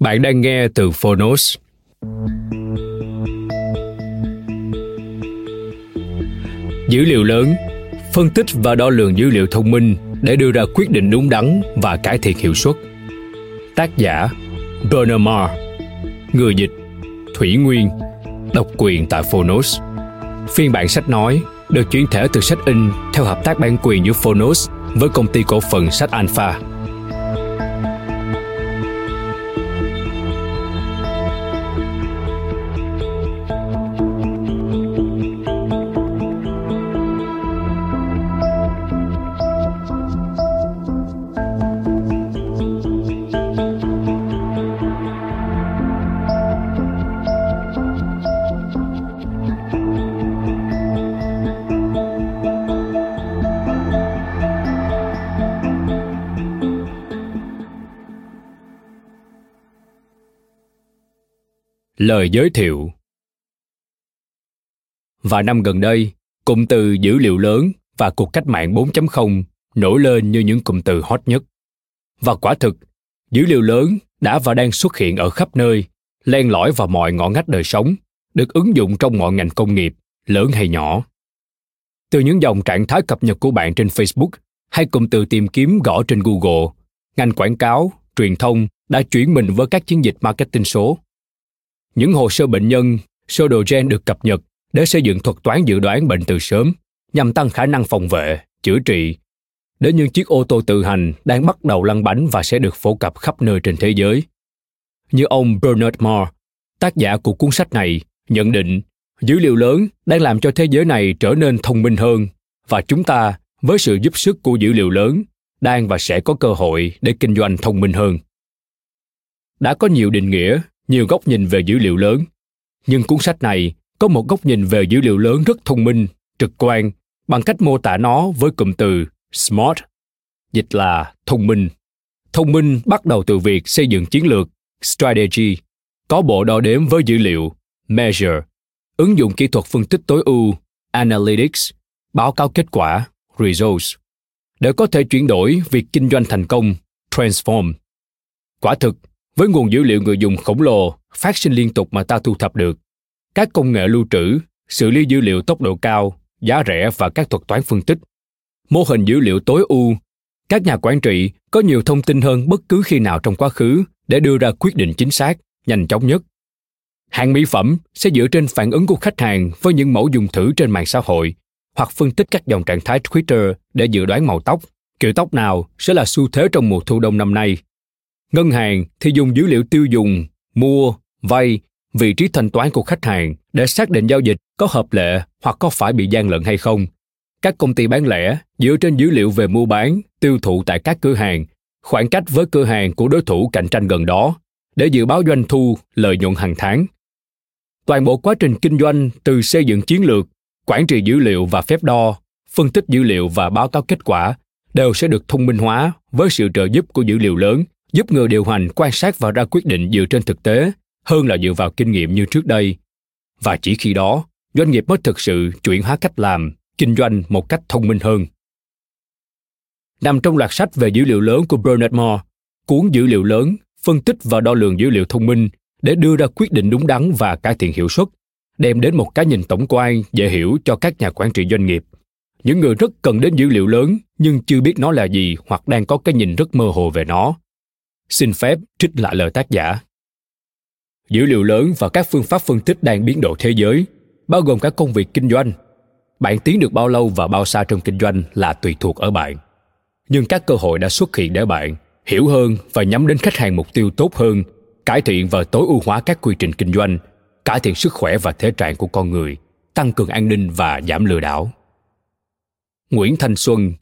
Bạn đang nghe từ Phonos. Dữ liệu lớn, phân tích và đo lường dữ liệu thông minh để đưa ra quyết định đúng đắn và cải thiện hiệu suất. Tác giả Bernard Marr Người dịch Thủy Nguyên Độc quyền tại Phonos Phiên bản sách nói được chuyển thể từ sách in theo hợp tác bản quyền giữa Phonos với công ty cổ phần sách Alpha. Lời giới thiệu và năm gần đây, cụm từ dữ liệu lớn và cuộc cách mạng 4.0 nổi lên như những cụm từ hot nhất. Và quả thực, dữ liệu lớn đã và đang xuất hiện ở khắp nơi, len lỏi vào mọi ngõ ngách đời sống, được ứng dụng trong mọi ngành công nghiệp, lớn hay nhỏ. Từ những dòng trạng thái cập nhật của bạn trên Facebook hay cụm từ tìm kiếm gõ trên Google, ngành quảng cáo, truyền thông đã chuyển mình với các chiến dịch marketing số những hồ sơ bệnh nhân, sơ đồ gen được cập nhật để xây dựng thuật toán dự đoán bệnh từ sớm nhằm tăng khả năng phòng vệ, chữa trị. Đến những chiếc ô tô tự hành đang bắt đầu lăn bánh và sẽ được phổ cập khắp nơi trên thế giới. Như ông Bernard Moore, tác giả của cuốn sách này, nhận định dữ liệu lớn đang làm cho thế giới này trở nên thông minh hơn và chúng ta, với sự giúp sức của dữ liệu lớn, đang và sẽ có cơ hội để kinh doanh thông minh hơn. Đã có nhiều định nghĩa nhiều góc nhìn về dữ liệu lớn. Nhưng cuốn sách này có một góc nhìn về dữ liệu lớn rất thông minh, trực quan, bằng cách mô tả nó với cụm từ smart, dịch là thông minh. Thông minh bắt đầu từ việc xây dựng chiến lược, strategy, có bộ đo đếm với dữ liệu, measure, ứng dụng kỹ thuật phân tích tối ưu, analytics, báo cáo kết quả, results, để có thể chuyển đổi việc kinh doanh thành công, transform. Quả thực với nguồn dữ liệu người dùng khổng lồ, phát sinh liên tục mà ta thu thập được. Các công nghệ lưu trữ, xử lý dữ liệu tốc độ cao, giá rẻ và các thuật toán phân tích. Mô hình dữ liệu tối ưu. Các nhà quản trị có nhiều thông tin hơn bất cứ khi nào trong quá khứ để đưa ra quyết định chính xác, nhanh chóng nhất. Hàng mỹ phẩm sẽ dựa trên phản ứng của khách hàng với những mẫu dùng thử trên mạng xã hội hoặc phân tích các dòng trạng thái twitter để dự đoán màu tóc. Kiểu tóc nào sẽ là xu thế trong mùa thu đông năm nay? Ngân hàng thì dùng dữ liệu tiêu dùng, mua, vay, vị trí thanh toán của khách hàng để xác định giao dịch có hợp lệ hoặc có phải bị gian lận hay không. Các công ty bán lẻ dựa trên dữ liệu về mua bán, tiêu thụ tại các cửa hàng, khoảng cách với cửa hàng của đối thủ cạnh tranh gần đó để dự báo doanh thu, lợi nhuận hàng tháng. Toàn bộ quá trình kinh doanh từ xây dựng chiến lược, quản trị dữ liệu và phép đo, phân tích dữ liệu và báo cáo kết quả đều sẽ được thông minh hóa với sự trợ giúp của dữ liệu lớn giúp người điều hành quan sát và ra quyết định dựa trên thực tế hơn là dựa vào kinh nghiệm như trước đây và chỉ khi đó doanh nghiệp mới thực sự chuyển hóa cách làm kinh doanh một cách thông minh hơn nằm trong loạt sách về dữ liệu lớn của Bernard Moore, cuốn dữ liệu lớn, phân tích và đo lường dữ liệu thông minh để đưa ra quyết định đúng đắn và cải thiện hiệu suất, đem đến một cái nhìn tổng quan dễ hiểu cho các nhà quản trị doanh nghiệp. những người rất cần đến dữ liệu lớn nhưng chưa biết nó là gì hoặc đang có cái nhìn rất mơ hồ về nó. Xin phép trích lại lời tác giả. Dữ liệu lớn và các phương pháp phân tích đang biến đổi thế giới, bao gồm các công việc kinh doanh. Bạn tiến được bao lâu và bao xa trong kinh doanh là tùy thuộc ở bạn. Nhưng các cơ hội đã xuất hiện để bạn hiểu hơn và nhắm đến khách hàng mục tiêu tốt hơn, cải thiện và tối ưu hóa các quy trình kinh doanh, cải thiện sức khỏe và thể trạng của con người, tăng cường an ninh và giảm lừa đảo. Nguyễn Thanh Xuân,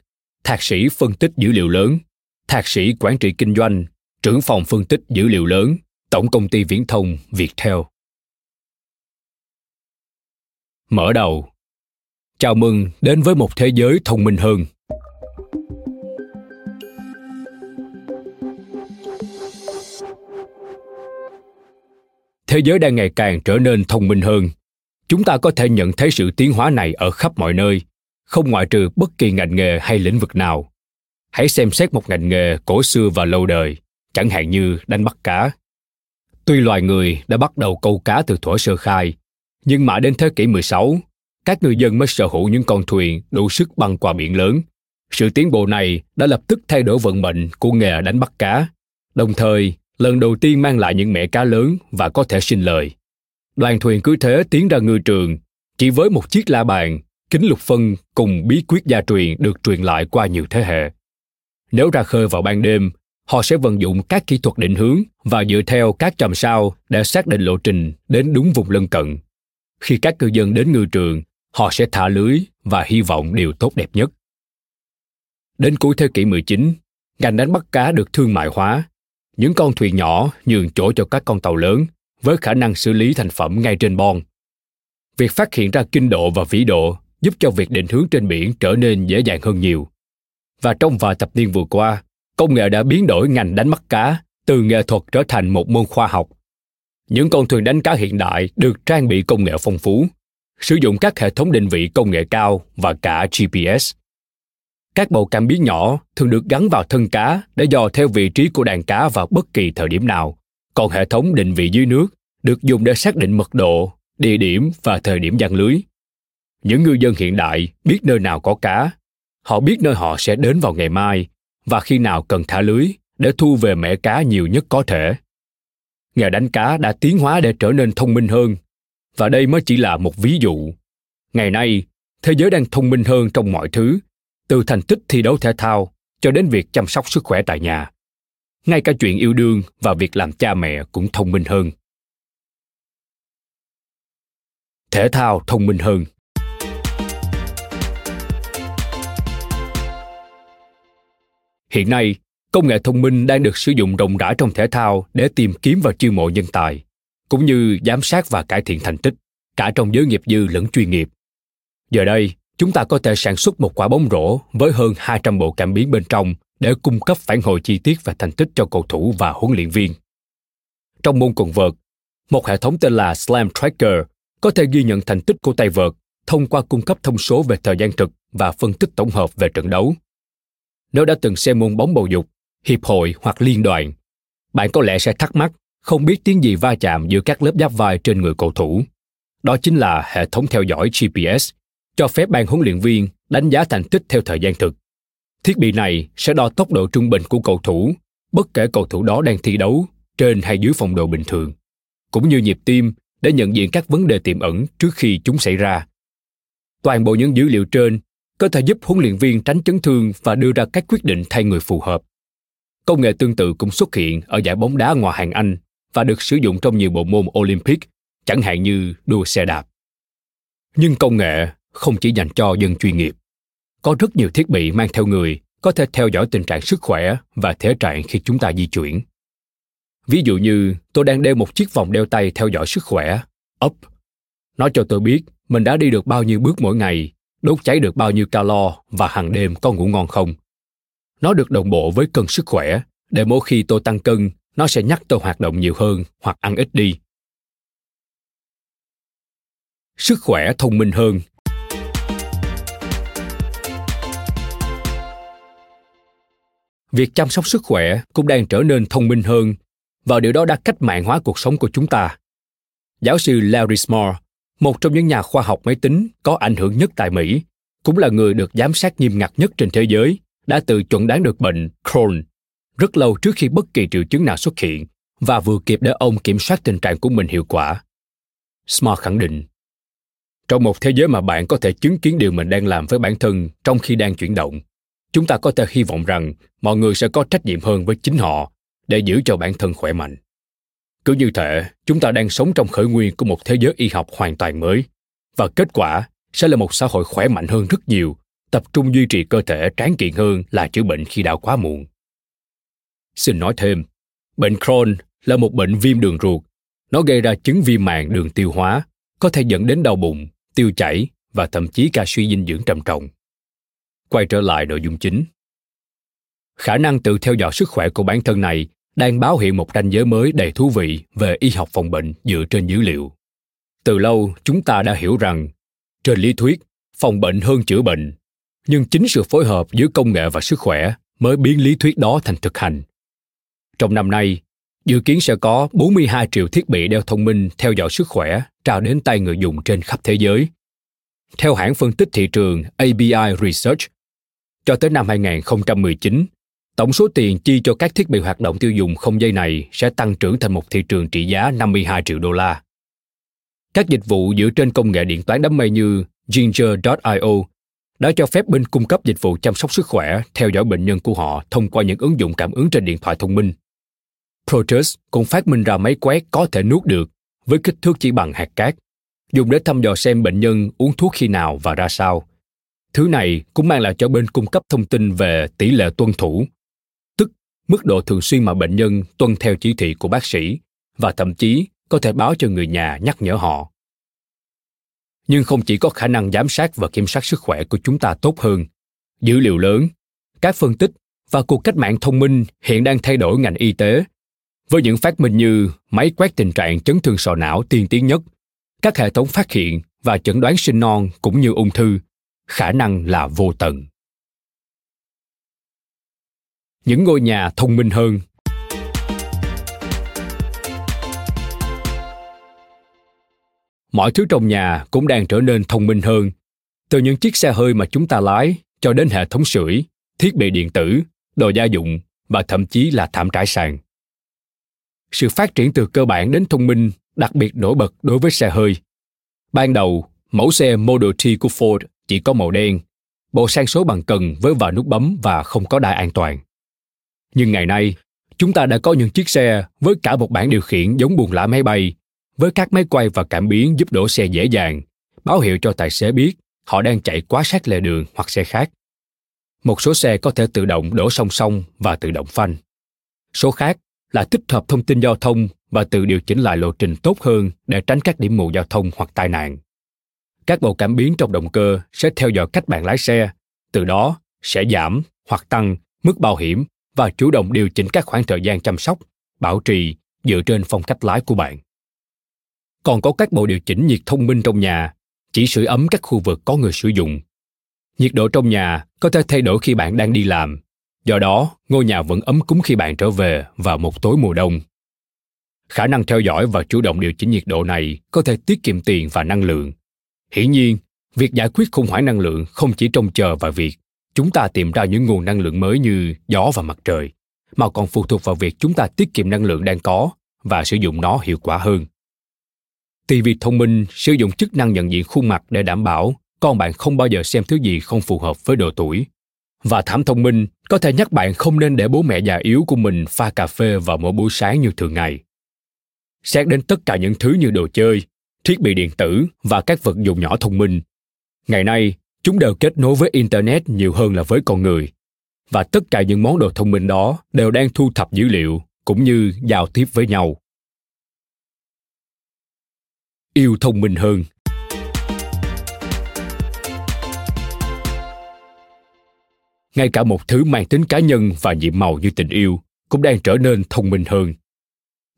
thạc sĩ phân tích dữ liệu lớn, thạc sĩ quản trị kinh doanh, trưởng phòng phân tích dữ liệu lớn, Tổng công ty viễn thông Viettel. Mở đầu. Chào mừng đến với một thế giới thông minh hơn. Thế giới đang ngày càng trở nên thông minh hơn. Chúng ta có thể nhận thấy sự tiến hóa này ở khắp mọi nơi, không ngoại trừ bất kỳ ngành nghề hay lĩnh vực nào. Hãy xem xét một ngành nghề cổ xưa và lâu đời, chẳng hạn như đánh bắt cá. Tuy loài người đã bắt đầu câu cá từ thuở sơ khai, nhưng mãi đến thế kỷ 16, các người dân mới sở hữu những con thuyền đủ sức băng qua biển lớn. Sự tiến bộ này đã lập tức thay đổi vận mệnh của nghề đánh bắt cá, đồng thời lần đầu tiên mang lại những mẻ cá lớn và có thể sinh lời. Đoàn thuyền cứ thế tiến ra ngư trường, chỉ với một chiếc la bàn, kính lục phân cùng bí quyết gia truyền được truyền lại qua nhiều thế hệ. Nếu ra khơi vào ban đêm, họ sẽ vận dụng các kỹ thuật định hướng và dựa theo các chòm sao để xác định lộ trình đến đúng vùng lân cận. Khi các cư dân đến ngư trường, họ sẽ thả lưới và hy vọng điều tốt đẹp nhất. Đến cuối thế kỷ 19, ngành đánh bắt cá được thương mại hóa. Những con thuyền nhỏ nhường chỗ cho các con tàu lớn với khả năng xử lý thành phẩm ngay trên bon. Việc phát hiện ra kinh độ và vĩ độ giúp cho việc định hướng trên biển trở nên dễ dàng hơn nhiều. Và trong vài thập niên vừa qua, công nghệ đã biến đổi ngành đánh bắt cá từ nghệ thuật trở thành một môn khoa học. Những con thuyền đánh cá hiện đại được trang bị công nghệ phong phú, sử dụng các hệ thống định vị công nghệ cao và cả GPS. Các bầu cảm biến nhỏ thường được gắn vào thân cá để dò theo vị trí của đàn cá vào bất kỳ thời điểm nào, còn hệ thống định vị dưới nước được dùng để xác định mật độ, địa điểm và thời điểm giăng lưới. Những ngư dân hiện đại biết nơi nào có cá, họ biết nơi họ sẽ đến vào ngày mai và khi nào cần thả lưới để thu về mẻ cá nhiều nhất có thể. Nghề đánh cá đã tiến hóa để trở nên thông minh hơn, và đây mới chỉ là một ví dụ. Ngày nay, thế giới đang thông minh hơn trong mọi thứ, từ thành tích thi đấu thể thao cho đến việc chăm sóc sức khỏe tại nhà. Ngay cả chuyện yêu đương và việc làm cha mẹ cũng thông minh hơn. Thể thao thông minh hơn Hiện nay, công nghệ thông minh đang được sử dụng rộng rãi trong thể thao để tìm kiếm và chiêu mộ nhân tài, cũng như giám sát và cải thiện thành tích, cả trong giới nghiệp dư lẫn chuyên nghiệp. Giờ đây, chúng ta có thể sản xuất một quả bóng rổ với hơn 200 bộ cảm biến bên trong để cung cấp phản hồi chi tiết và thành tích cho cầu thủ và huấn luyện viên. Trong môn quần vợt, một hệ thống tên là Slam Tracker có thể ghi nhận thành tích của tay vợt thông qua cung cấp thông số về thời gian thực và phân tích tổng hợp về trận đấu nếu đã từng xem môn bóng bầu dục, hiệp hội hoặc liên đoàn, bạn có lẽ sẽ thắc mắc không biết tiếng gì va chạm giữa các lớp giáp vai trên người cầu thủ. Đó chính là hệ thống theo dõi GPS, cho phép ban huấn luyện viên đánh giá thành tích theo thời gian thực. Thiết bị này sẽ đo tốc độ trung bình của cầu thủ, bất kể cầu thủ đó đang thi đấu trên hay dưới phong độ bình thường, cũng như nhịp tim để nhận diện các vấn đề tiềm ẩn trước khi chúng xảy ra. Toàn bộ những dữ liệu trên có thể giúp huấn luyện viên tránh chấn thương và đưa ra các quyết định thay người phù hợp. Công nghệ tương tự cũng xuất hiện ở giải bóng đá ngoài hàng Anh và được sử dụng trong nhiều bộ môn Olympic, chẳng hạn như đua xe đạp. Nhưng công nghệ không chỉ dành cho dân chuyên nghiệp. Có rất nhiều thiết bị mang theo người có thể theo dõi tình trạng sức khỏe và thể trạng khi chúng ta di chuyển. Ví dụ như tôi đang đeo một chiếc vòng đeo tay theo dõi sức khỏe, Up. Nó cho tôi biết mình đã đi được bao nhiêu bước mỗi ngày đốt cháy được bao nhiêu calo và hàng đêm có ngủ ngon không. Nó được đồng bộ với cân sức khỏe, để mỗi khi tôi tăng cân, nó sẽ nhắc tôi hoạt động nhiều hơn hoặc ăn ít đi. Sức khỏe thông minh hơn Việc chăm sóc sức khỏe cũng đang trở nên thông minh hơn và điều đó đã cách mạng hóa cuộc sống của chúng ta. Giáo sư Larry Small một trong những nhà khoa học máy tính có ảnh hưởng nhất tại Mỹ, cũng là người được giám sát nghiêm ngặt nhất trên thế giới, đã tự chuẩn đoán được bệnh Crohn rất lâu trước khi bất kỳ triệu chứng nào xuất hiện và vừa kịp để ông kiểm soát tình trạng của mình hiệu quả. Smart khẳng định, trong một thế giới mà bạn có thể chứng kiến điều mình đang làm với bản thân trong khi đang chuyển động, chúng ta có thể hy vọng rằng mọi người sẽ có trách nhiệm hơn với chính họ để giữ cho bản thân khỏe mạnh. Cứ như thể chúng ta đang sống trong khởi nguyên của một thế giới y học hoàn toàn mới và kết quả sẽ là một xã hội khỏe mạnh hơn rất nhiều, tập trung duy trì cơ thể tráng kiện hơn là chữa bệnh khi đã quá muộn. Xin nói thêm, bệnh Crohn là một bệnh viêm đường ruột. Nó gây ra chứng viêm màng đường tiêu hóa, có thể dẫn đến đau bụng, tiêu chảy và thậm chí ca suy dinh dưỡng trầm trọng. Quay trở lại nội dung chính. Khả năng tự theo dõi sức khỏe của bản thân này đang báo hiệu một ranh giới mới đầy thú vị về y học phòng bệnh dựa trên dữ liệu. Từ lâu, chúng ta đã hiểu rằng, trên lý thuyết, phòng bệnh hơn chữa bệnh, nhưng chính sự phối hợp giữa công nghệ và sức khỏe mới biến lý thuyết đó thành thực hành. Trong năm nay, dự kiến sẽ có 42 triệu thiết bị đeo thông minh theo dõi sức khỏe trao đến tay người dùng trên khắp thế giới. Theo hãng phân tích thị trường ABI Research, cho tới năm 2019, tổng số tiền chi cho các thiết bị hoạt động tiêu dùng không dây này sẽ tăng trưởng thành một thị trường trị giá 52 triệu đô la. Các dịch vụ dựa trên công nghệ điện toán đám mây như Ginger.io đã cho phép bên cung cấp dịch vụ chăm sóc sức khỏe theo dõi bệnh nhân của họ thông qua những ứng dụng cảm ứng trên điện thoại thông minh. Proteus cũng phát minh ra máy quét có thể nuốt được với kích thước chỉ bằng hạt cát, dùng để thăm dò xem bệnh nhân uống thuốc khi nào và ra sao. Thứ này cũng mang lại cho bên cung cấp thông tin về tỷ lệ tuân thủ, mức độ thường xuyên mà bệnh nhân tuân theo chỉ thị của bác sĩ và thậm chí có thể báo cho người nhà nhắc nhở họ. Nhưng không chỉ có khả năng giám sát và kiểm soát sức khỏe của chúng ta tốt hơn, dữ liệu lớn, các phân tích và cuộc cách mạng thông minh hiện đang thay đổi ngành y tế với những phát minh như máy quét tình trạng chấn thương sọ não tiên tiến nhất, các hệ thống phát hiện và chẩn đoán sinh non cũng như ung thư, khả năng là vô tận. Những ngôi nhà thông minh hơn mọi thứ trong nhà cũng đang trở nên thông minh hơn từ những chiếc xe hơi mà chúng ta lái cho đến hệ thống sưởi thiết bị điện tử đồ gia dụng và thậm chí là thảm trải sàn sự phát triển từ cơ bản đến thông minh đặc biệt nổi bật đối với xe hơi. Ban đầu, mẫu xe Model T của Ford chỉ có màu đen, bộ sang số bằng cần với vài nút bấm và không có đai an toàn. Nhưng ngày nay, chúng ta đã có những chiếc xe với cả một bảng điều khiển giống buồng lái máy bay, với các máy quay và cảm biến giúp đổ xe dễ dàng, báo hiệu cho tài xế biết họ đang chạy quá sát lề đường hoặc xe khác. Một số xe có thể tự động đổ song song và tự động phanh. Số khác là tích hợp thông tin giao thông và tự điều chỉnh lại lộ trình tốt hơn để tránh các điểm mù giao thông hoặc tai nạn. Các bộ cảm biến trong động cơ sẽ theo dõi cách bạn lái xe, từ đó sẽ giảm hoặc tăng mức bảo hiểm và chủ động điều chỉnh các khoảng thời gian chăm sóc, bảo trì dựa trên phong cách lái của bạn. Còn có các bộ điều chỉnh nhiệt thông minh trong nhà, chỉ sưởi ấm các khu vực có người sử dụng. Nhiệt độ trong nhà có thể thay đổi khi bạn đang đi làm Do đó, ngôi nhà vẫn ấm cúng khi bạn trở về vào một tối mùa đông. Khả năng theo dõi và chủ động điều chỉnh nhiệt độ này có thể tiết kiệm tiền và năng lượng. Hiển nhiên, việc giải quyết khủng hoảng năng lượng không chỉ trông chờ vào việc chúng ta tìm ra những nguồn năng lượng mới như gió và mặt trời, mà còn phụ thuộc vào việc chúng ta tiết kiệm năng lượng đang có và sử dụng nó hiệu quả hơn. TV thông minh sử dụng chức năng nhận diện khuôn mặt để đảm bảo con bạn không bao giờ xem thứ gì không phù hợp với độ tuổi và thảm thông minh có thể nhắc bạn không nên để bố mẹ già yếu của mình pha cà phê vào mỗi buổi sáng như thường ngày. Xét đến tất cả những thứ như đồ chơi, thiết bị điện tử và các vật dụng nhỏ thông minh. Ngày nay, chúng đều kết nối với Internet nhiều hơn là với con người. Và tất cả những món đồ thông minh đó đều đang thu thập dữ liệu, cũng như giao tiếp với nhau. Yêu thông minh hơn ngay cả một thứ mang tính cá nhân và nhiệm màu như tình yêu cũng đang trở nên thông minh hơn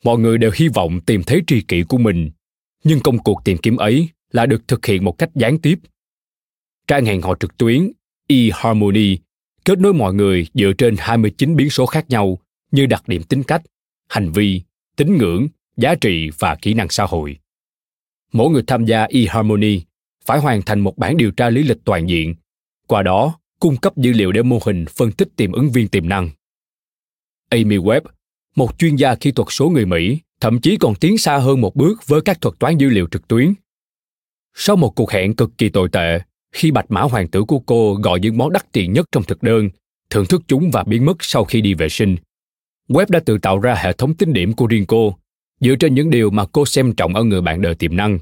mọi người đều hy vọng tìm thấy tri kỷ của mình, nhưng công cuộc tìm kiếm ấy là được thực hiện một cách gián tiếp trang hẹn hò trực tuyến eHarmony kết nối mọi người dựa trên 29 biến số khác nhau như đặc điểm tính cách, hành vi, tín ngưỡng, giá trị và kỹ năng xã hội. Mỗi người tham gia eHarmony phải hoàn thành một bản điều tra lý lịch toàn diện qua đó cung cấp dữ liệu để mô hình phân tích tìm ứng viên tiềm năng. Amy Webb, một chuyên gia kỹ thuật số người Mỹ, thậm chí còn tiến xa hơn một bước với các thuật toán dữ liệu trực tuyến. Sau một cuộc hẹn cực kỳ tồi tệ, khi bạch mã hoàng tử của cô gọi những món đắt tiền nhất trong thực đơn, thưởng thức chúng và biến mất sau khi đi vệ sinh, Web đã tự tạo ra hệ thống tính điểm của riêng cô, dựa trên những điều mà cô xem trọng ở người bạn đời tiềm năng.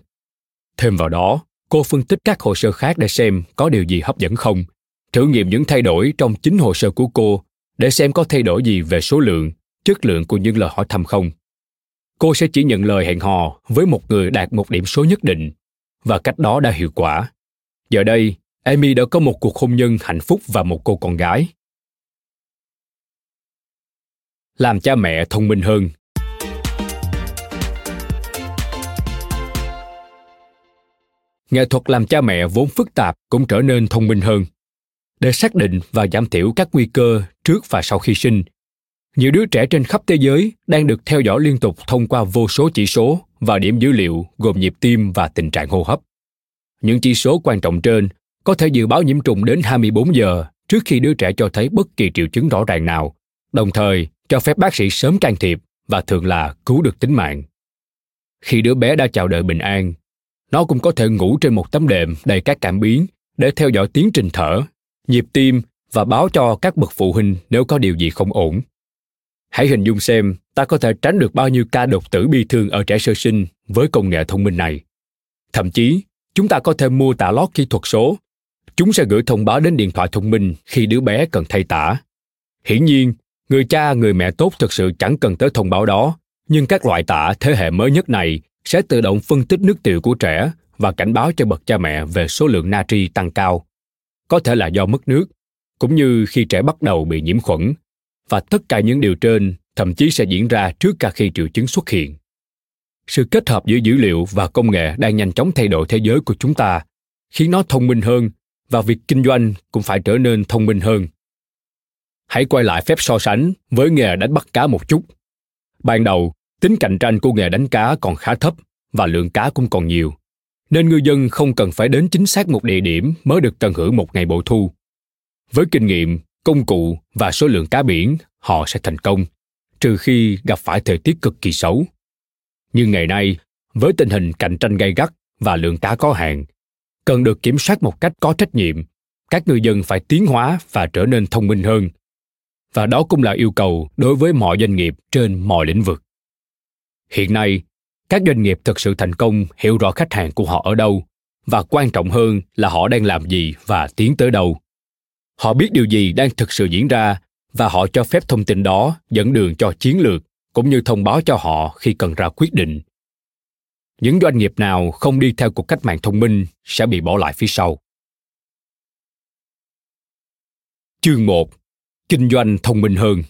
Thêm vào đó, cô phân tích các hồ sơ khác để xem có điều gì hấp dẫn không, thử nghiệm những thay đổi trong chính hồ sơ của cô để xem có thay đổi gì về số lượng, chất lượng của những lời hỏi thăm không. Cô sẽ chỉ nhận lời hẹn hò với một người đạt một điểm số nhất định, và cách đó đã hiệu quả. Giờ đây, Amy đã có một cuộc hôn nhân hạnh phúc và một cô con gái. Làm cha mẹ thông minh hơn nghệ thuật làm cha mẹ vốn phức tạp cũng trở nên thông minh hơn để xác định và giảm thiểu các nguy cơ trước và sau khi sinh nhiều đứa trẻ trên khắp thế giới đang được theo dõi liên tục thông qua vô số chỉ số và điểm dữ liệu gồm nhịp tim và tình trạng hô hấp. Những chỉ số quan trọng trên có thể dự báo nhiễm trùng đến 24 giờ trước khi đứa trẻ cho thấy bất kỳ triệu chứng rõ ràng nào, đồng thời cho phép bác sĩ sớm can thiệp và thường là cứu được tính mạng. Khi đứa bé đã chào đợi bình an, nó cũng có thể ngủ trên một tấm đệm đầy các cảm biến để theo dõi tiến trình thở, nhịp tim và báo cho các bậc phụ huynh nếu có điều gì không ổn. Hãy hình dung xem ta có thể tránh được bao nhiêu ca đột tử bi thương ở trẻ sơ sinh với công nghệ thông minh này. Thậm chí, chúng ta có thể mua tả lót kỹ thuật số. Chúng sẽ gửi thông báo đến điện thoại thông minh khi đứa bé cần thay tả. Hiển nhiên, người cha, người mẹ tốt thực sự chẳng cần tới thông báo đó, nhưng các loại tả thế hệ mới nhất này sẽ tự động phân tích nước tiểu của trẻ và cảnh báo cho bậc cha mẹ về số lượng natri tăng cao. Có thể là do mất nước, cũng như khi trẻ bắt đầu bị nhiễm khuẩn, và tất cả những điều trên thậm chí sẽ diễn ra trước cả khi triệu chứng xuất hiện. Sự kết hợp giữa dữ liệu và công nghệ đang nhanh chóng thay đổi thế giới của chúng ta, khiến nó thông minh hơn và việc kinh doanh cũng phải trở nên thông minh hơn. Hãy quay lại phép so sánh với nghề đánh bắt cá một chút. Ban đầu, tính cạnh tranh của nghề đánh cá còn khá thấp và lượng cá cũng còn nhiều nên ngư dân không cần phải đến chính xác một địa điểm mới được tận hưởng một ngày bội thu với kinh nghiệm công cụ và số lượng cá biển họ sẽ thành công trừ khi gặp phải thời tiết cực kỳ xấu nhưng ngày nay, với tình hình cạnh tranh gay gắt và lượng cá có hạn cần được kiểm soát một cách có trách nhiệm, các ngư dân phải tiến hóa và trở nên thông minh hơn. Và đó cũng là yêu cầu đối với mọi doanh nghiệp trên mọi lĩnh vực. Hiện nay, các doanh nghiệp thực sự thành công hiểu rõ khách hàng của họ ở đâu, và quan trọng hơn là họ đang làm gì và tiến tới đâu. Họ biết điều gì đang thực sự diễn ra, và họ cho phép thông tin đó dẫn đường cho chiến lược cũng như thông báo cho họ khi cần ra quyết định. Những doanh nghiệp nào không đi theo cuộc cách mạng thông minh sẽ bị bỏ lại phía sau. Chương 1 kinh doanh thông minh hơn.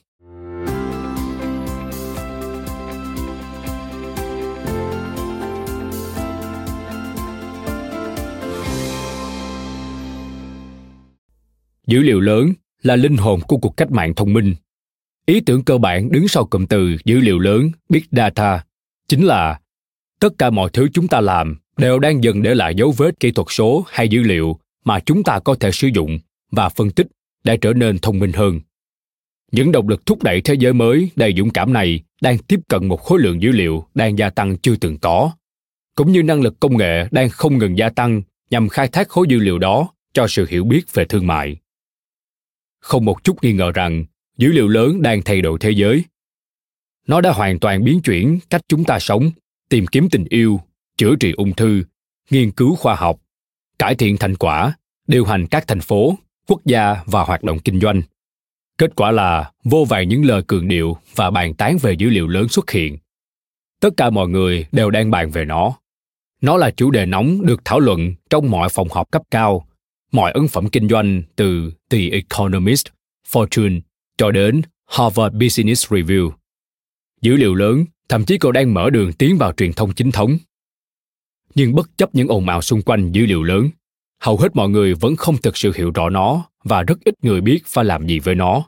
Dữ liệu lớn là linh hồn của cuộc cách mạng thông minh ý tưởng cơ bản đứng sau cụm từ dữ liệu lớn, big data, chính là tất cả mọi thứ chúng ta làm đều đang dần để lại dấu vết kỹ thuật số hay dữ liệu mà chúng ta có thể sử dụng và phân tích để trở nên thông minh hơn. Những động lực thúc đẩy thế giới mới đầy dũng cảm này đang tiếp cận một khối lượng dữ liệu đang gia tăng chưa từng có, cũng như năng lực công nghệ đang không ngừng gia tăng nhằm khai thác khối dữ liệu đó cho sự hiểu biết về thương mại. Không một chút nghi ngờ rằng dữ liệu lớn đang thay đổi thế giới. Nó đã hoàn toàn biến chuyển cách chúng ta sống tìm kiếm tình yêu chữa trị ung thư nghiên cứu khoa học cải thiện thành quả điều hành các thành phố quốc gia và hoạt động kinh doanh. Kết quả là vô vàn những lời cường điệu và bàn tán về dữ liệu lớn xuất hiện. Tất cả mọi người đều đang bàn về nó. Nó là chủ đề nóng được thảo luận trong mọi phòng họp cấp cao mọi ấn phẩm kinh doanh từ The Economist, Fortune cho đến Harvard Business Review. Dữ liệu lớn thậm chí còn đang mở đường tiến vào truyền thông chính thống. Nhưng bất chấp những ồn ào xung quanh dữ liệu lớn, hầu hết mọi người vẫn không thực sự hiểu rõ nó và rất ít người biết phải làm gì với nó.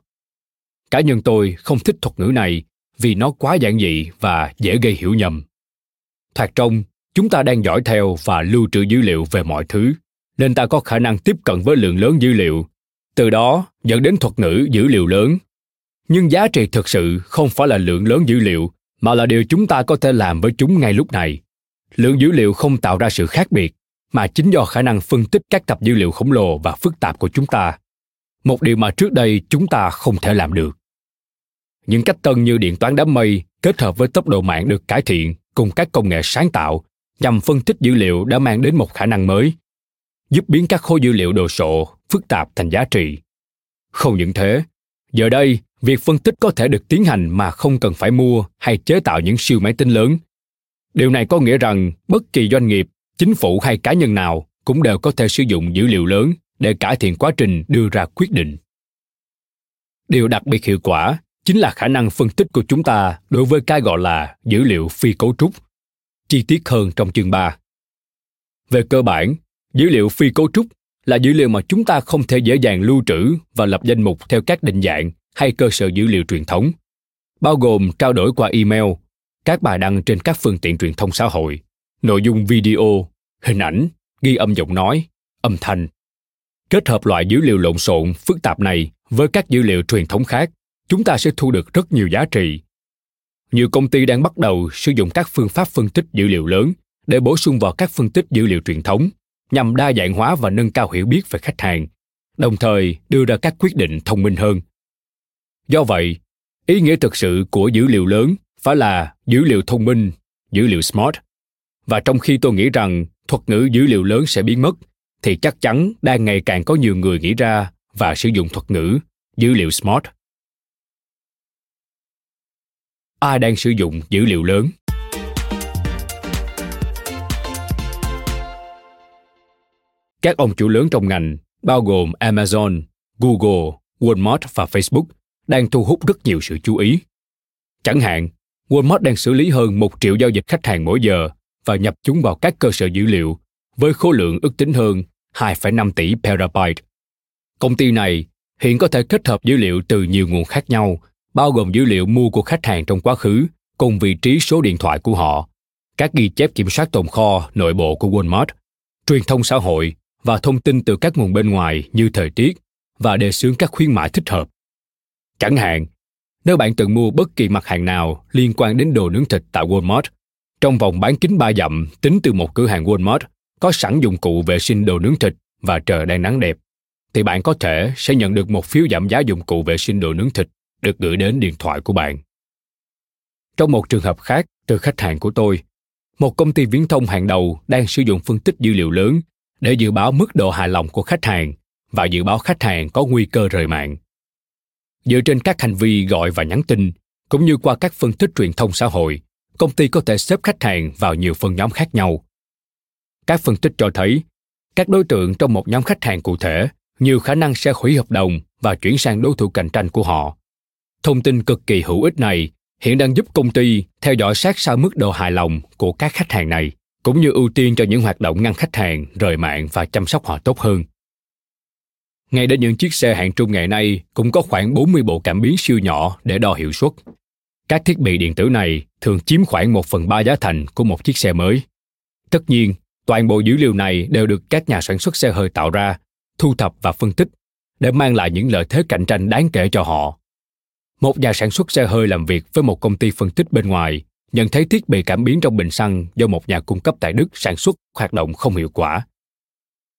Cá nhân tôi không thích thuật ngữ này vì nó quá giản dị và dễ gây hiểu nhầm. Thoạt trong, chúng ta đang dõi theo và lưu trữ dữ liệu về mọi thứ nên ta có khả năng tiếp cận với lượng lớn dữ liệu từ đó, dẫn đến thuật ngữ dữ liệu lớn. Nhưng giá trị thực sự không phải là lượng lớn dữ liệu, mà là điều chúng ta có thể làm với chúng ngay lúc này. Lượng dữ liệu không tạo ra sự khác biệt, mà chính do khả năng phân tích các tập dữ liệu khổng lồ và phức tạp của chúng ta. Một điều mà trước đây chúng ta không thể làm được. Những cách tân như điện toán đám mây kết hợp với tốc độ mạng được cải thiện cùng các công nghệ sáng tạo nhằm phân tích dữ liệu đã mang đến một khả năng mới giúp biến các khối dữ liệu đồ sộ phức tạp thành giá trị. Không những thế giờ đây việc phân tích có thể được tiến hành mà không cần phải mua hay chế tạo những siêu máy tính lớn. Điều này có nghĩa rằng bất kỳ doanh nghiệp chính phủ hay cá nhân nào cũng đều có thể sử dụng dữ liệu lớn để cải thiện quá trình đưa ra quyết định. Điều đặc biệt hiệu quả chính là khả năng phân tích của chúng ta đối với cái gọi là dữ liệu phi cấu trúc chi tiết hơn trong chương 3. Về cơ bản, dữ liệu phi cấu trúc là dữ liệu mà chúng ta không thể dễ dàng lưu trữ và lập danh mục theo các định dạng hay cơ sở dữ liệu truyền thống, bao gồm trao đổi qua email, các bài đăng trên các phương tiện truyền thông xã hội, nội dung video, hình ảnh, ghi âm giọng nói, âm thanh. Kết hợp loại dữ liệu lộn xộn, phức tạp này với các dữ liệu truyền thống khác, chúng ta sẽ thu được rất nhiều giá trị. Nhiều công ty đang bắt đầu sử dụng các phương pháp phân tích dữ liệu lớn để bổ sung vào các phân tích dữ liệu truyền thống nhằm đa dạng hóa và nâng cao hiểu biết về khách hàng, đồng thời đưa ra các quyết định thông minh hơn. Do vậy, ý nghĩa thực sự của dữ liệu lớn phải là dữ liệu thông minh, dữ liệu smart. Và trong khi tôi nghĩ rằng thuật ngữ dữ liệu lớn sẽ biến mất, thì chắc chắn đang ngày càng có nhiều người nghĩ ra và sử dụng thuật ngữ dữ liệu smart. Ai đang sử dụng dữ liệu lớn? Các ông chủ lớn trong ngành, bao gồm Amazon, Google, Walmart và Facebook, đang thu hút rất nhiều sự chú ý. Chẳng hạn, Walmart đang xử lý hơn một triệu giao dịch khách hàng mỗi giờ và nhập chúng vào các cơ sở dữ liệu với khối lượng ước tính hơn 2,5 tỷ petabyte. Công ty này hiện có thể kết hợp dữ liệu từ nhiều nguồn khác nhau, bao gồm dữ liệu mua của khách hàng trong quá khứ cùng vị trí số điện thoại của họ, các ghi chép kiểm soát tồn kho nội bộ của Walmart, truyền thông xã hội và thông tin từ các nguồn bên ngoài như thời tiết và đề xướng các khuyến mãi thích hợp. Chẳng hạn, nếu bạn từng mua bất kỳ mặt hàng nào liên quan đến đồ nướng thịt tại Walmart, trong vòng bán kính 3 dặm tính từ một cửa hàng Walmart có sẵn dụng cụ vệ sinh đồ nướng thịt và trời đang nắng đẹp, thì bạn có thể sẽ nhận được một phiếu giảm giá dụng cụ vệ sinh đồ nướng thịt được gửi đến điện thoại của bạn. Trong một trường hợp khác từ khách hàng của tôi, một công ty viễn thông hàng đầu đang sử dụng phân tích dữ liệu lớn để dự báo mức độ hài lòng của khách hàng và dự báo khách hàng có nguy cơ rời mạng. Dựa trên các hành vi gọi và nhắn tin, cũng như qua các phân tích truyền thông xã hội, công ty có thể xếp khách hàng vào nhiều phân nhóm khác nhau. Các phân tích cho thấy, các đối tượng trong một nhóm khách hàng cụ thể nhiều khả năng sẽ hủy hợp đồng và chuyển sang đối thủ cạnh tranh của họ. Thông tin cực kỳ hữu ích này hiện đang giúp công ty theo dõi sát sao mức độ hài lòng của các khách hàng này cũng như ưu tiên cho những hoạt động ngăn khách hàng rời mạng và chăm sóc họ tốt hơn. Ngay đến những chiếc xe hạng trung ngày nay cũng có khoảng 40 bộ cảm biến siêu nhỏ để đo hiệu suất. Các thiết bị điện tử này thường chiếm khoảng 1 phần 3 giá thành của một chiếc xe mới. Tất nhiên, toàn bộ dữ liệu này đều được các nhà sản xuất xe hơi tạo ra, thu thập và phân tích để mang lại những lợi thế cạnh tranh đáng kể cho họ. Một nhà sản xuất xe hơi làm việc với một công ty phân tích bên ngoài nhận thấy thiết bị cảm biến trong bình xăng do một nhà cung cấp tại Đức sản xuất hoạt động không hiệu quả.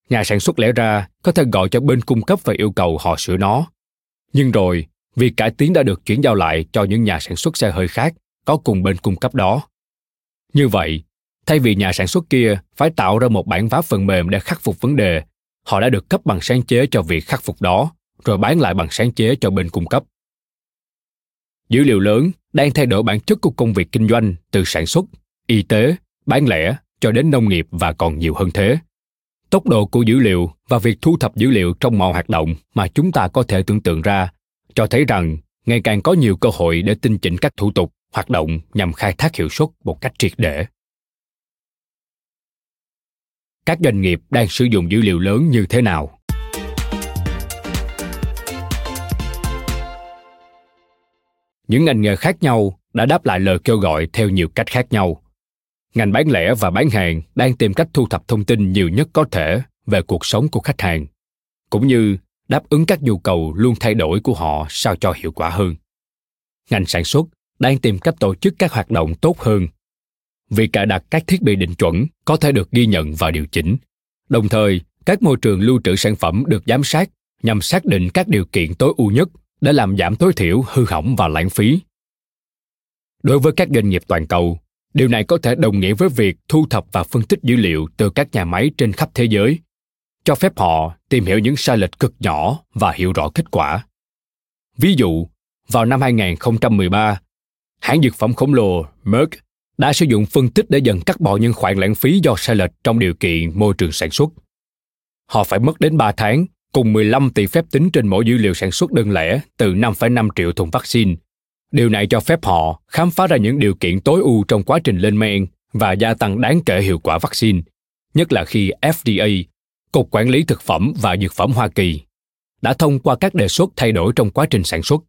Nhà sản xuất lẽ ra có thể gọi cho bên cung cấp và yêu cầu họ sửa nó. Nhưng rồi, việc cải tiến đã được chuyển giao lại cho những nhà sản xuất xe hơi khác có cùng bên cung cấp đó. Như vậy, thay vì nhà sản xuất kia phải tạo ra một bản vá phần mềm để khắc phục vấn đề, họ đã được cấp bằng sáng chế cho việc khắc phục đó, rồi bán lại bằng sáng chế cho bên cung cấp. Dữ liệu lớn đang thay đổi bản chất của công việc kinh doanh từ sản xuất, y tế, bán lẻ cho đến nông nghiệp và còn nhiều hơn thế. Tốc độ của dữ liệu và việc thu thập dữ liệu trong mọi hoạt động mà chúng ta có thể tưởng tượng ra cho thấy rằng ngày càng có nhiều cơ hội để tinh chỉnh các thủ tục, hoạt động nhằm khai thác hiệu suất một cách triệt để. Các doanh nghiệp đang sử dụng dữ liệu lớn như thế nào? Những ngành nghề khác nhau đã đáp lại lời kêu gọi theo nhiều cách khác nhau. Ngành bán lẻ và bán hàng đang tìm cách thu thập thông tin nhiều nhất có thể về cuộc sống của khách hàng, cũng như đáp ứng các nhu cầu luôn thay đổi của họ sao cho hiệu quả hơn. Ngành sản xuất đang tìm cách tổ chức các hoạt động tốt hơn việc cài đặt các thiết bị định chuẩn có thể được ghi nhận và điều chỉnh. Đồng thời, các môi trường lưu trữ sản phẩm được giám sát nhằm xác định các điều kiện tối ưu nhất để làm giảm tối thiểu hư hỏng và lãng phí đối với các doanh nghiệp toàn cầu điều này có thể đồng nghĩa với việc thu thập và phân tích dữ liệu từ các nhà máy trên khắp thế giới cho phép họ tìm hiểu những sai lệch cực nhỏ và hiểu rõ kết quả. Ví dụ, vào năm 2013, hãng dược phẩm khổng lồ Merck đã sử dụng phân tích để dần cắt bỏ những khoản lãng phí do sai lệch trong điều kiện môi trường sản xuất. Họ phải mất đến 3 tháng cùng 15 tỷ phép tính trên mỗi dữ liệu sản xuất đơn lẻ từ 5,5 triệu thùng vaccine. Điều này cho phép họ khám phá ra những điều kiện tối ưu trong quá trình lên men và gia tăng đáng kể hiệu quả vaccine, nhất là khi FDA Cục Quản lý Thực phẩm và Dược phẩm Hoa Kỳ đã thông qua các đề xuất thay đổi trong quá trình sản xuất.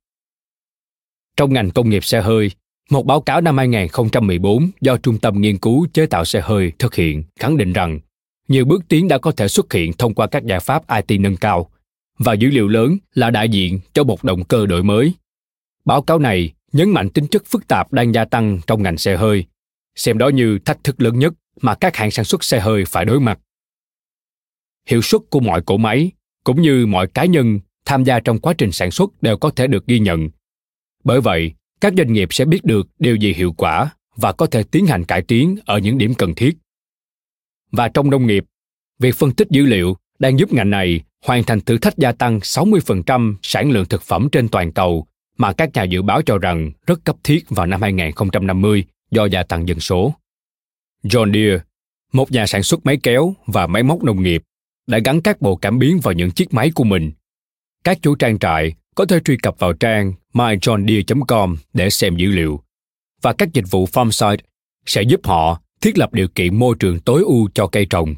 Trong ngành công nghiệp xe hơi, một báo cáo năm 2014 do Trung tâm Nghiên cứu Chế tạo xe hơi thực hiện khẳng định rằng nhiều bước tiến đã có thể xuất hiện thông qua các giải pháp IT nâng cao. Và dữ liệu lớn là đại diện cho một động cơ đổi mới. Báo cáo này nhấn mạnh tính chất phức tạp đang gia tăng trong ngành xe hơi, xem đó như thách thức lớn nhất mà các hãng sản xuất xe hơi phải đối mặt. Hiệu suất của mọi cỗ máy cũng như mọi cá nhân tham gia trong quá trình sản xuất đều có thể được ghi nhận. Bởi vậy các doanh nghiệp sẽ biết được điều gì hiệu quả và có thể tiến hành cải tiến ở những điểm cần thiết và trong nông nghiệp việc phân tích dữ liệu đang giúp ngành này hoàn thành thử thách gia tăng 60% sản lượng thực phẩm trên toàn cầu mà các nhà dự báo cho rằng rất cấp thiết vào năm 2050 do gia tăng dân số. John Deere, một nhà sản xuất máy kéo và máy móc nông nghiệp, đã gắn các bộ cảm biến vào những chiếc máy của mình. Các chủ trang trại có thể truy cập vào trang myjohndeere.com để xem dữ liệu và các dịch vụ farmside sẽ giúp họ thiết lập điều kiện môi trường tối ưu cho cây trồng.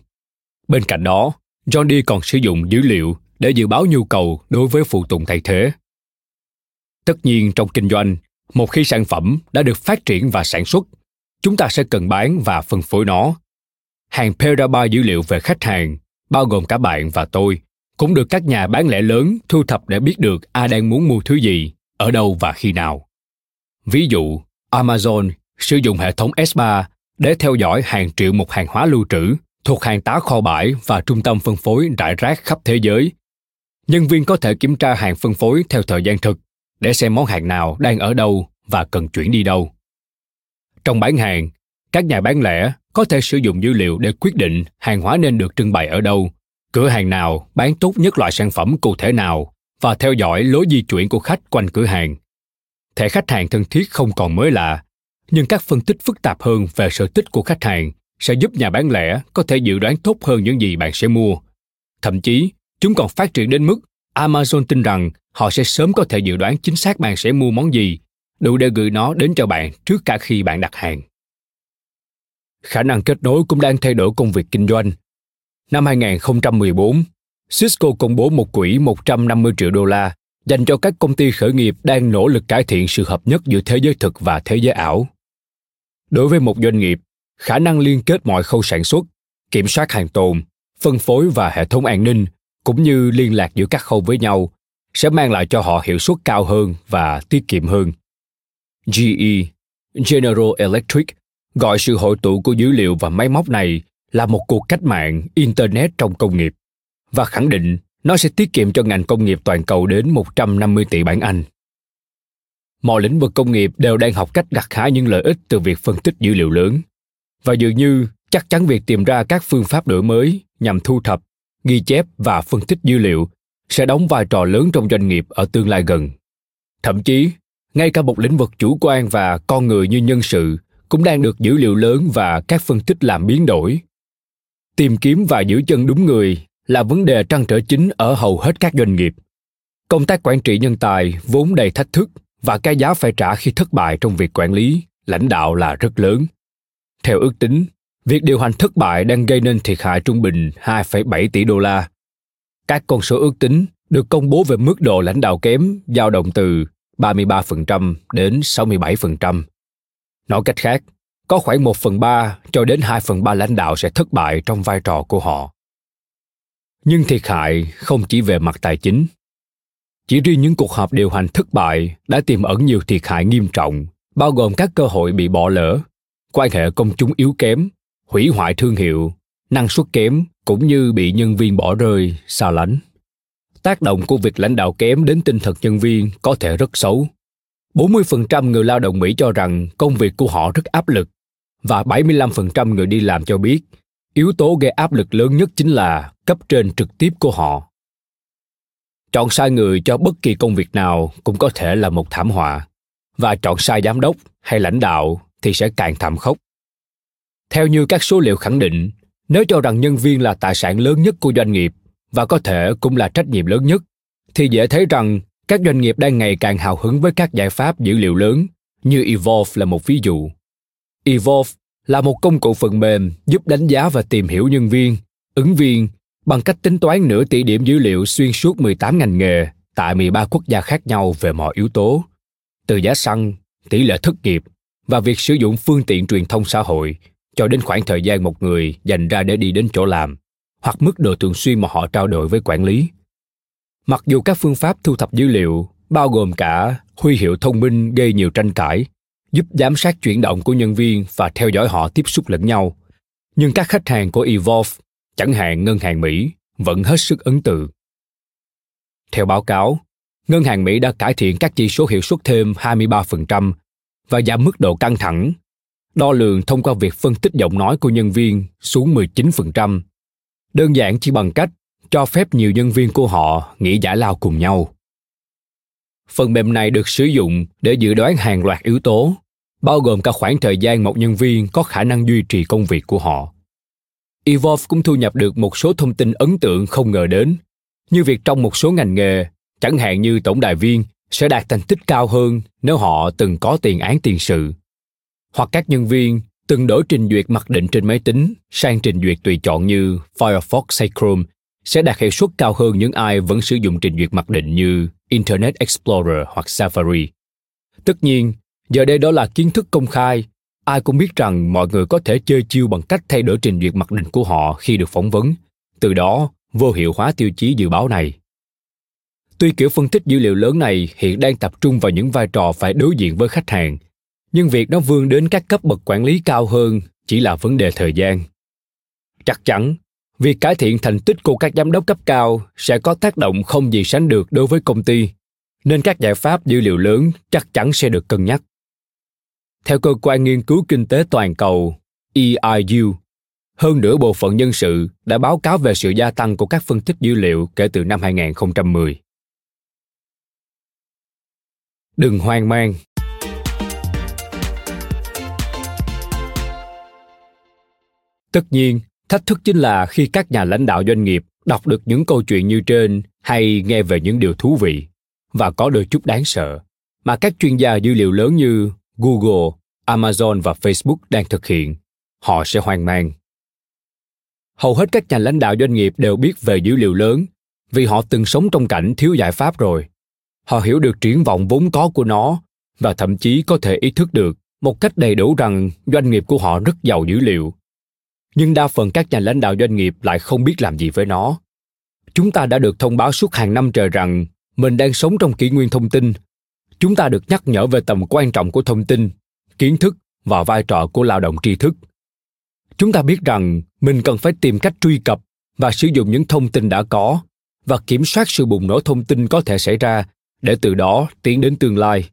Bên cạnh đó, John Deere còn sử dụng dữ liệu để dự báo nhu cầu đối với phụ tùng thay thế. Tất nhiên trong kinh doanh, một khi sản phẩm đã được phát triển và sản xuất, chúng ta sẽ cần bán và phân phối nó. Hàng petabyte dữ liệu về khách hàng bao gồm cả bạn và tôi, cũng được các nhà bán lẻ lớn thu thập để biết được ai đang muốn mua thứ gì, ở đâu và khi nào. Ví dụ, Amazon sử dụng hệ thống S3 để theo dõi hàng triệu một hàng hóa lưu trữ thuộc hàng tá kho bãi và trung tâm phân phối rải rác khắp thế giới. Nhân viên có thể kiểm tra hàng phân phối theo thời gian thực để xem món hàng nào đang ở đâu và cần chuyển đi đâu. Trong bán hàng, các nhà bán lẻ có thể sử dụng dữ liệu để quyết định hàng hóa nên được trưng bày ở đâu, cửa hàng nào bán tốt nhất loại sản phẩm cụ thể nào và theo dõi lối di chuyển của khách quanh cửa hàng. Thẻ khách hàng thân thiết không còn mới lạ, nhưng các phân tích phức tạp hơn về sở thích của khách hàng sẽ giúp nhà bán lẻ có thể dự đoán tốt hơn những gì bạn sẽ mua. Thậm chí, chúng còn phát triển đến mức Amazon tin rằng họ sẽ sớm có thể dự đoán chính xác bạn sẽ mua món gì, đủ để gửi nó đến cho bạn trước cả khi bạn đặt hàng khả năng kết nối cũng đang thay đổi công việc kinh doanh. Năm 2014, Cisco công bố một quỹ 150 triệu đô la dành cho các công ty khởi nghiệp đang nỗ lực cải thiện sự hợp nhất giữa thế giới thực và thế giới ảo. Đối với một doanh nghiệp, khả năng liên kết mọi khâu sản xuất, kiểm soát hàng tồn, phân phối và hệ thống an ninh cũng như liên lạc giữa các khâu với nhau sẽ mang lại cho họ hiệu suất cao hơn và tiết kiệm hơn. GE, General Electric gọi sự hội tụ của dữ liệu và máy móc này là một cuộc cách mạng internet trong công nghiệp và khẳng định nó sẽ tiết kiệm cho ngành công nghiệp toàn cầu đến 150 tỷ bảng Anh. Mọi lĩnh vực công nghiệp đều đang học cách gặt hái những lợi ích từ việc phân tích dữ liệu lớn. Và dường như chắc chắn việc tìm ra các phương pháp đổi mới nhằm thu thập, ghi chép và phân tích dữ liệu sẽ đóng vai trò lớn trong doanh nghiệp ở tương lai gần. Thậm chí, ngay cả một lĩnh vực chủ quan và con người như nhân sự cũng đang được dữ liệu lớn và các phân tích làm biến đổi tìm kiếm và giữ chân đúng người là vấn đề trăn trở chính ở hầu hết các doanh nghiệp công tác quản trị nhân tài vốn đầy thách thức và cái giá phải trả khi thất bại trong việc quản lý lãnh đạo là rất lớn theo ước tính việc điều hành thất bại đang gây nên thiệt hại trung bình 2,7 tỷ đô la. Các con số ước tính được công bố về mức độ lãnh đạo kém dao động từ 33% đến 67%. Nói cách khác, có khoảng 1 phần 3 cho đến 2 phần 3 lãnh đạo sẽ thất bại trong vai trò của họ. nhưng thiệt hại không chỉ về mặt tài chính chỉ riêng những cuộc họp điều hành thất bại đã tiềm ẩn nhiều thiệt hại nghiêm trọng, bao gồm các cơ hội bị bỏ lỡ, quan hệ công chúng yếu kém, hủy hoại thương hiệu, năng suất kém cũng như bị nhân viên bỏ rơi, xa lánh tác động của việc lãnh đạo kém đến tinh thần nhân viên có thể rất xấu 40% người lao động Mỹ cho rằng công việc của họ rất áp lực và 75% người đi làm cho biết yếu tố gây áp lực lớn nhất chính là cấp trên trực tiếp của họ. Chọn sai người cho bất kỳ công việc nào cũng có thể là một thảm họa và chọn sai giám đốc hay lãnh đạo thì sẽ càng thảm khốc. Theo như các số liệu khẳng định, nếu cho rằng nhân viên là tài sản lớn nhất của doanh nghiệp và có thể cũng là trách nhiệm lớn nhất, thì dễ thấy rằng các doanh nghiệp đang ngày càng hào hứng với các giải pháp dữ liệu lớn như Evolve là một ví dụ. Evolve là một công cụ phần mềm giúp đánh giá và tìm hiểu nhân viên, ứng viên bằng cách tính toán nửa tỷ điểm dữ liệu xuyên suốt 18 ngành nghề tại 13 quốc gia khác nhau về mọi yếu tố, từ giá xăng, tỷ lệ thất nghiệp và việc sử dụng phương tiện truyền thông xã hội cho đến khoảng thời gian một người dành ra để đi đến chỗ làm hoặc mức độ thường xuyên mà họ trao đổi với quản lý. Mặc dù các phương pháp thu thập dữ liệu bao gồm cả huy hiệu thông minh gây nhiều tranh cãi, giúp giám sát chuyển động của nhân viên và theo dõi họ tiếp xúc lẫn nhau, nhưng các khách hàng của Evolve, chẳng hạn ngân hàng Mỹ, vẫn hết sức ấn tượng. Theo báo cáo, ngân hàng Mỹ đã cải thiện các chỉ số hiệu suất thêm 23% và giảm mức độ căng thẳng, đo lường thông qua việc phân tích giọng nói của nhân viên xuống 19%, đơn giản chỉ bằng cách cho phép nhiều nhân viên của họ nghỉ giải lao cùng nhau. Phần mềm này được sử dụng để dự đoán hàng loạt yếu tố, bao gồm cả khoảng thời gian một nhân viên có khả năng duy trì công việc của họ. Evolve cũng thu nhập được một số thông tin ấn tượng không ngờ đến, như việc trong một số ngành nghề, chẳng hạn như tổng đài viên, sẽ đạt thành tích cao hơn nếu họ từng có tiền án tiền sự. Hoặc các nhân viên từng đổi trình duyệt mặc định trên máy tính sang trình duyệt tùy chọn như Firefox hay Chrome sẽ đạt hiệu suất cao hơn những ai vẫn sử dụng trình duyệt mặc định như Internet Explorer hoặc Safari. Tất nhiên, giờ đây đó là kiến thức công khai. Ai cũng biết rằng mọi người có thể chơi chiêu bằng cách thay đổi trình duyệt mặc định của họ khi được phỏng vấn, từ đó vô hiệu hóa tiêu chí dự báo này. Tuy kiểu phân tích dữ liệu lớn này hiện đang tập trung vào những vai trò phải đối diện với khách hàng, nhưng việc nó vươn đến các cấp bậc quản lý cao hơn chỉ là vấn đề thời gian. Chắc chắn, việc cải thiện thành tích của các giám đốc cấp cao sẽ có tác động không gì sánh được đối với công ty, nên các giải pháp dữ liệu lớn chắc chắn sẽ được cân nhắc. Theo cơ quan nghiên cứu kinh tế toàn cầu EIU, hơn nửa bộ phận nhân sự đã báo cáo về sự gia tăng của các phân tích dữ liệu kể từ năm 2010. Đừng hoang mang. Tất nhiên, thách thức chính là khi các nhà lãnh đạo doanh nghiệp đọc được những câu chuyện như trên hay nghe về những điều thú vị và có đôi chút đáng sợ mà các chuyên gia dữ liệu lớn như Google, Amazon và Facebook đang thực hiện, họ sẽ hoang mang. Hầu hết các nhà lãnh đạo doanh nghiệp đều biết về dữ liệu lớn vì họ từng sống trong cảnh thiếu giải pháp rồi. Họ hiểu được triển vọng vốn có của nó và thậm chí có thể ý thức được một cách đầy đủ rằng doanh nghiệp của họ rất giàu dữ liệu nhưng đa phần các nhà lãnh đạo doanh nghiệp lại không biết làm gì với nó chúng ta đã được thông báo suốt hàng năm trời rằng mình đang sống trong kỷ nguyên thông tin chúng ta được nhắc nhở về tầm quan trọng của thông tin kiến thức và vai trò của lao động tri thức. Chúng ta biết rằng mình cần phải tìm cách truy cập và sử dụng những thông tin đã có và kiểm soát sự bùng nổ thông tin có thể xảy ra để từ đó tiến đến tương lai.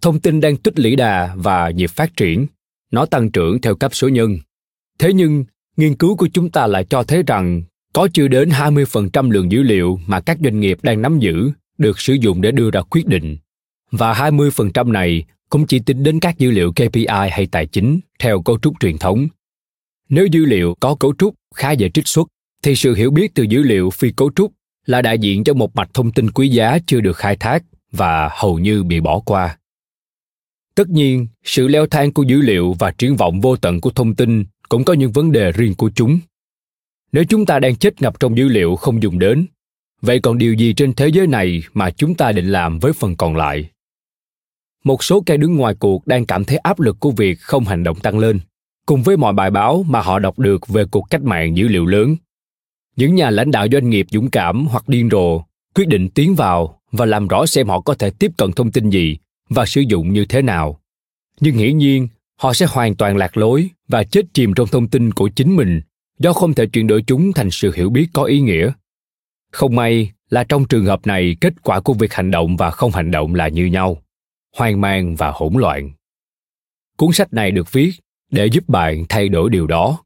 Thông tin đang tích lũy đà và nhịp phát triển nó tăng trưởng theo cấp số nhân. Thế nhưng, nghiên cứu của chúng ta lại cho thấy rằng có chưa đến 20% lượng dữ liệu mà các doanh nghiệp đang nắm giữ được sử dụng để đưa ra quyết định. Và 20% này cũng chỉ tính đến các dữ liệu KPI hay tài chính theo cấu trúc truyền thống. Nếu dữ liệu có cấu trúc khá dễ trích xuất, thì sự hiểu biết từ dữ liệu phi cấu trúc là đại diện cho một mạch thông tin quý giá chưa được khai thác và hầu như bị bỏ qua. Tất nhiên, sự leo thang của dữ liệu và triển vọng vô tận của thông tin cũng có những vấn đề riêng của chúng nếu chúng ta đang chết ngập trong dữ liệu không dùng đến vậy còn điều gì trên thế giới này mà chúng ta định làm với phần còn lại một số kẻ đứng ngoài cuộc đang cảm thấy áp lực của việc không hành động tăng lên. Cùng với mọi bài báo mà họ đọc được về cuộc cách mạng dữ liệu lớn, những nhà lãnh đạo doanh nghiệp dũng cảm hoặc điên rồ quyết định tiến vào và làm rõ xem họ có thể tiếp cận thông tin gì và sử dụng như thế nào. Nhưng hiển nhiên, họ sẽ hoàn toàn lạc lối và chết chìm trong thông tin của chính mình do không thể chuyển đổi chúng thành sự hiểu biết có ý nghĩa. Không may là trong trường hợp này, kết quả của việc hành động và không hành động là như nhau hoang mang và hỗn loạn. Cuốn sách này được viết để giúp bạn thay đổi điều đó.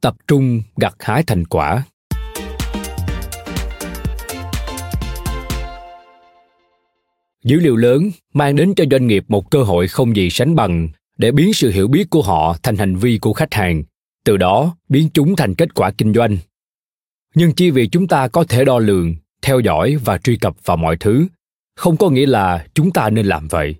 Tập trung gặt hái thành quả. Dữ liệu lớn mang đến cho doanh nghiệp một cơ hội không gì sánh bằng để biến sự hiểu biết của họ thành hành vi của khách hàng, từ đó biến chúng thành kết quả kinh doanh. Nhưng chỉ vì chúng ta có thể đo lường, theo dõi và truy cập vào mọi thứ không có nghĩa là chúng ta nên làm vậy.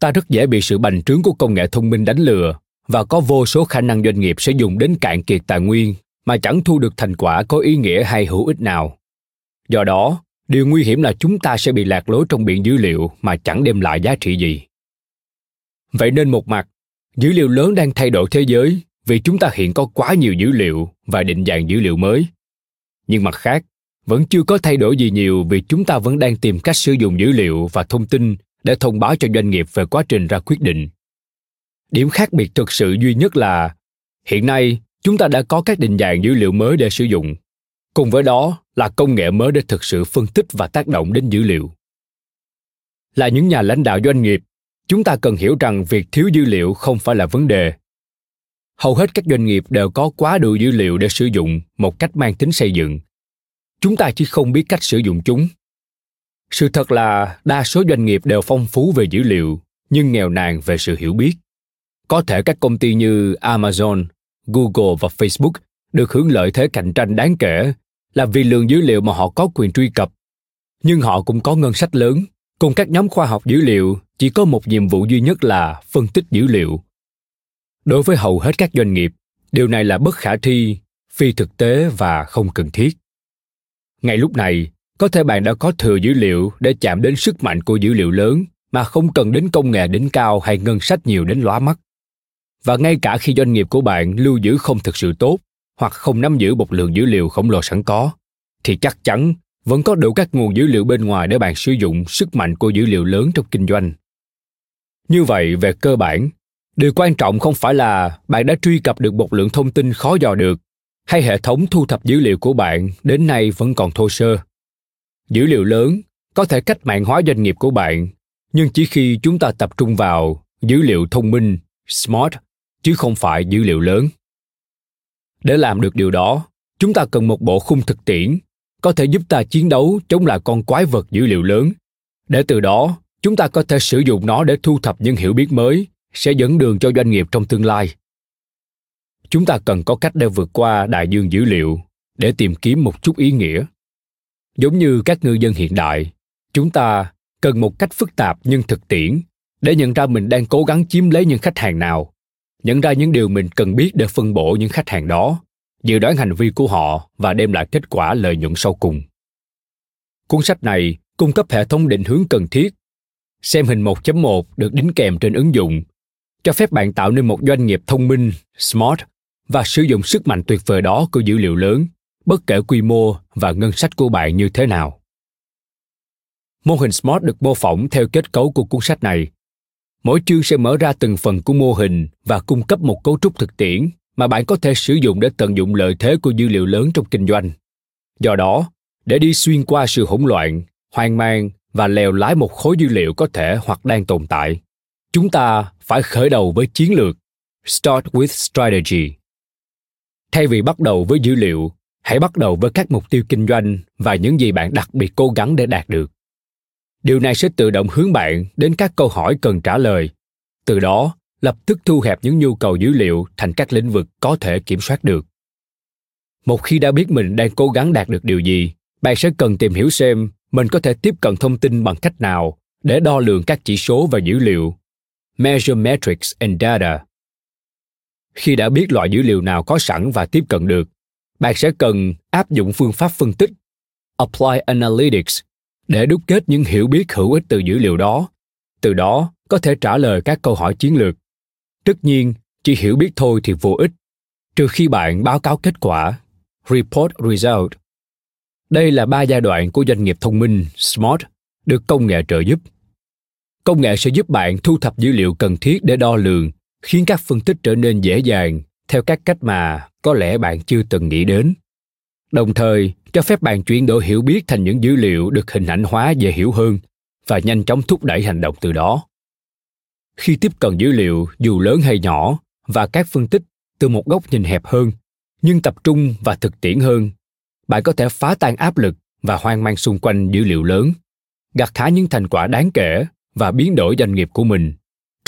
Ta rất dễ bị sự bành trướng của công nghệ thông minh đánh lừa và có vô số khả năng doanh nghiệp sẽ dùng đến cạn kiệt tài nguyên mà chẳng thu được thành quả có ý nghĩa hay hữu ích nào. Do đó, điều nguy hiểm là chúng ta sẽ bị lạc lối trong biển dữ liệu mà chẳng đem lại giá trị gì. Vậy nên một mặt, dữ liệu lớn đang thay đổi thế giới vì chúng ta hiện có quá nhiều dữ liệu và định dạng dữ liệu mới. Nhưng mặt khác vẫn chưa có thay đổi gì nhiều vì chúng ta vẫn đang tìm cách sử dụng dữ liệu và thông tin để thông báo cho doanh nghiệp về quá trình ra quyết định. Điểm khác biệt thực sự duy nhất là, hiện nay chúng ta đã có các định dạng dữ liệu mới để sử dụng. Cùng với đó là công nghệ mới để thực sự phân tích và tác động đến dữ liệu. Là những nhà lãnh đạo doanh nghiệp, chúng ta cần hiểu rằng việc thiếu dữ liệu không phải là vấn đề. Hầu hết các doanh nghiệp đều có quá đủ dữ liệu để sử dụng một cách mang tính xây dựng chúng ta chỉ không biết cách sử dụng chúng. Sự thật là, đa số doanh nghiệp đều phong phú về dữ liệu, nhưng nghèo nàn về sự hiểu biết. Có thể các công ty như amazon, google và facebook được hưởng lợi thế cạnh tranh đáng kể là vì lượng dữ liệu mà họ có quyền truy cập. Nhưng họ cũng có ngân sách lớn. Cùng các nhóm khoa học dữ liệu, chỉ có một nhiệm vụ duy nhất là phân tích dữ liệu. Đối với hầu hết các doanh nghiệp, điều này là bất khả thi, phi thực tế và không cần thiết ngay lúc này, có thể bạn đã có thừa dữ liệu để chạm đến sức mạnh của dữ liệu lớn mà không cần đến công nghệ đỉnh cao hay ngân sách nhiều đến lóa mắt. Và ngay cả khi doanh nghiệp của bạn lưu giữ không thực sự tốt hoặc không nắm giữ một lượng dữ liệu khổng lồ sẵn có, thì chắc chắn vẫn có đủ các nguồn dữ liệu bên ngoài để bạn sử dụng sức mạnh của dữ liệu lớn trong kinh doanh. Như vậy, về cơ bản, điều quan trọng không phải là bạn đã truy cập được một lượng thông tin khó dò được hay hệ thống thu thập dữ liệu của bạn đến nay vẫn còn thô sơ. Dữ liệu lớn có thể cách mạng hóa doanh nghiệp của bạn, nhưng chỉ khi chúng ta tập trung vào dữ liệu thông minh, smart, chứ không phải dữ liệu lớn. Để làm được điều đó, chúng ta cần một bộ khung thực tiễn có thể giúp ta chiến đấu chống lại con quái vật dữ liệu lớn. Để từ đó, chúng ta có thể sử dụng nó để thu thập những hiểu biết mới sẽ dẫn đường cho doanh nghiệp trong tương lai chúng ta cần có cách để vượt qua đại dương dữ liệu, để tìm kiếm một chút ý nghĩa. Giống như các ngư dân hiện đại, chúng ta cần một cách phức tạp nhưng thực tiễn để nhận ra mình đang cố gắng chiếm lấy những khách hàng nào, nhận ra những điều mình cần biết để phân bổ những khách hàng đó, dự đoán hành vi của họ và đem lại kết quả lợi nhuận sau cùng. Cuốn sách này cung cấp hệ thống định hướng cần thiết, xem hình 1.1 được đính kèm trên ứng dụng, cho phép bạn tạo nên một doanh nghiệp thông minh, smart và sử dụng sức mạnh tuyệt vời đó của dữ liệu lớn, bất kể quy mô và ngân sách của bạn như thế nào. Mô hình smart được mô phỏng theo kết cấu của cuốn sách này. Mỗi chương sẽ mở ra từng phần của mô hình và cung cấp một cấu trúc thực tiễn mà bạn có thể sử dụng để tận dụng lợi thế của dữ liệu lớn trong kinh doanh. Do đó, để đi xuyên qua sự hỗn loạn, hoang mang và lèo lái một khối dữ liệu có thể hoặc đang tồn tại, chúng ta phải khởi đầu với chiến lược, start with strategy thay vì bắt đầu với dữ liệu, hãy bắt đầu với các mục tiêu kinh doanh và những gì bạn đặc biệt cố gắng để đạt được. Điều này sẽ tự động hướng bạn đến các câu hỏi cần trả lời. Từ đó, lập tức thu hẹp những nhu cầu dữ liệu thành các lĩnh vực có thể kiểm soát được. Một khi đã biết mình đang cố gắng đạt được điều gì, bạn sẽ cần tìm hiểu xem mình có thể tiếp cận thông tin bằng cách nào để đo lường các chỉ số và dữ liệu. Measure metrics and data khi đã biết loại dữ liệu nào có sẵn và tiếp cận được, bạn sẽ cần áp dụng phương pháp phân tích, apply analytics để đúc kết những hiểu biết hữu ích từ dữ liệu đó. Từ đó, có thể trả lời các câu hỏi chiến lược. Tất nhiên, chỉ hiểu biết thôi thì vô ích, trừ khi bạn báo cáo kết quả, report result. Đây là ba giai đoạn của doanh nghiệp thông minh, smart, được công nghệ trợ giúp. Công nghệ sẽ giúp bạn thu thập dữ liệu cần thiết để đo lường khiến các phân tích trở nên dễ dàng theo các cách mà có lẽ bạn chưa từng nghĩ đến. Đồng thời, cho phép bạn chuyển đổi hiểu biết thành những dữ liệu được hình ảnh hóa dễ hiểu hơn và nhanh chóng thúc đẩy hành động từ đó. Khi tiếp cận dữ liệu, dù lớn hay nhỏ, và các phân tích từ một góc nhìn hẹp hơn, nhưng tập trung và thực tiễn hơn, bạn có thể phá tan áp lực và hoang mang xung quanh dữ liệu lớn, gặt hái những thành quả đáng kể và biến đổi doanh nghiệp của mình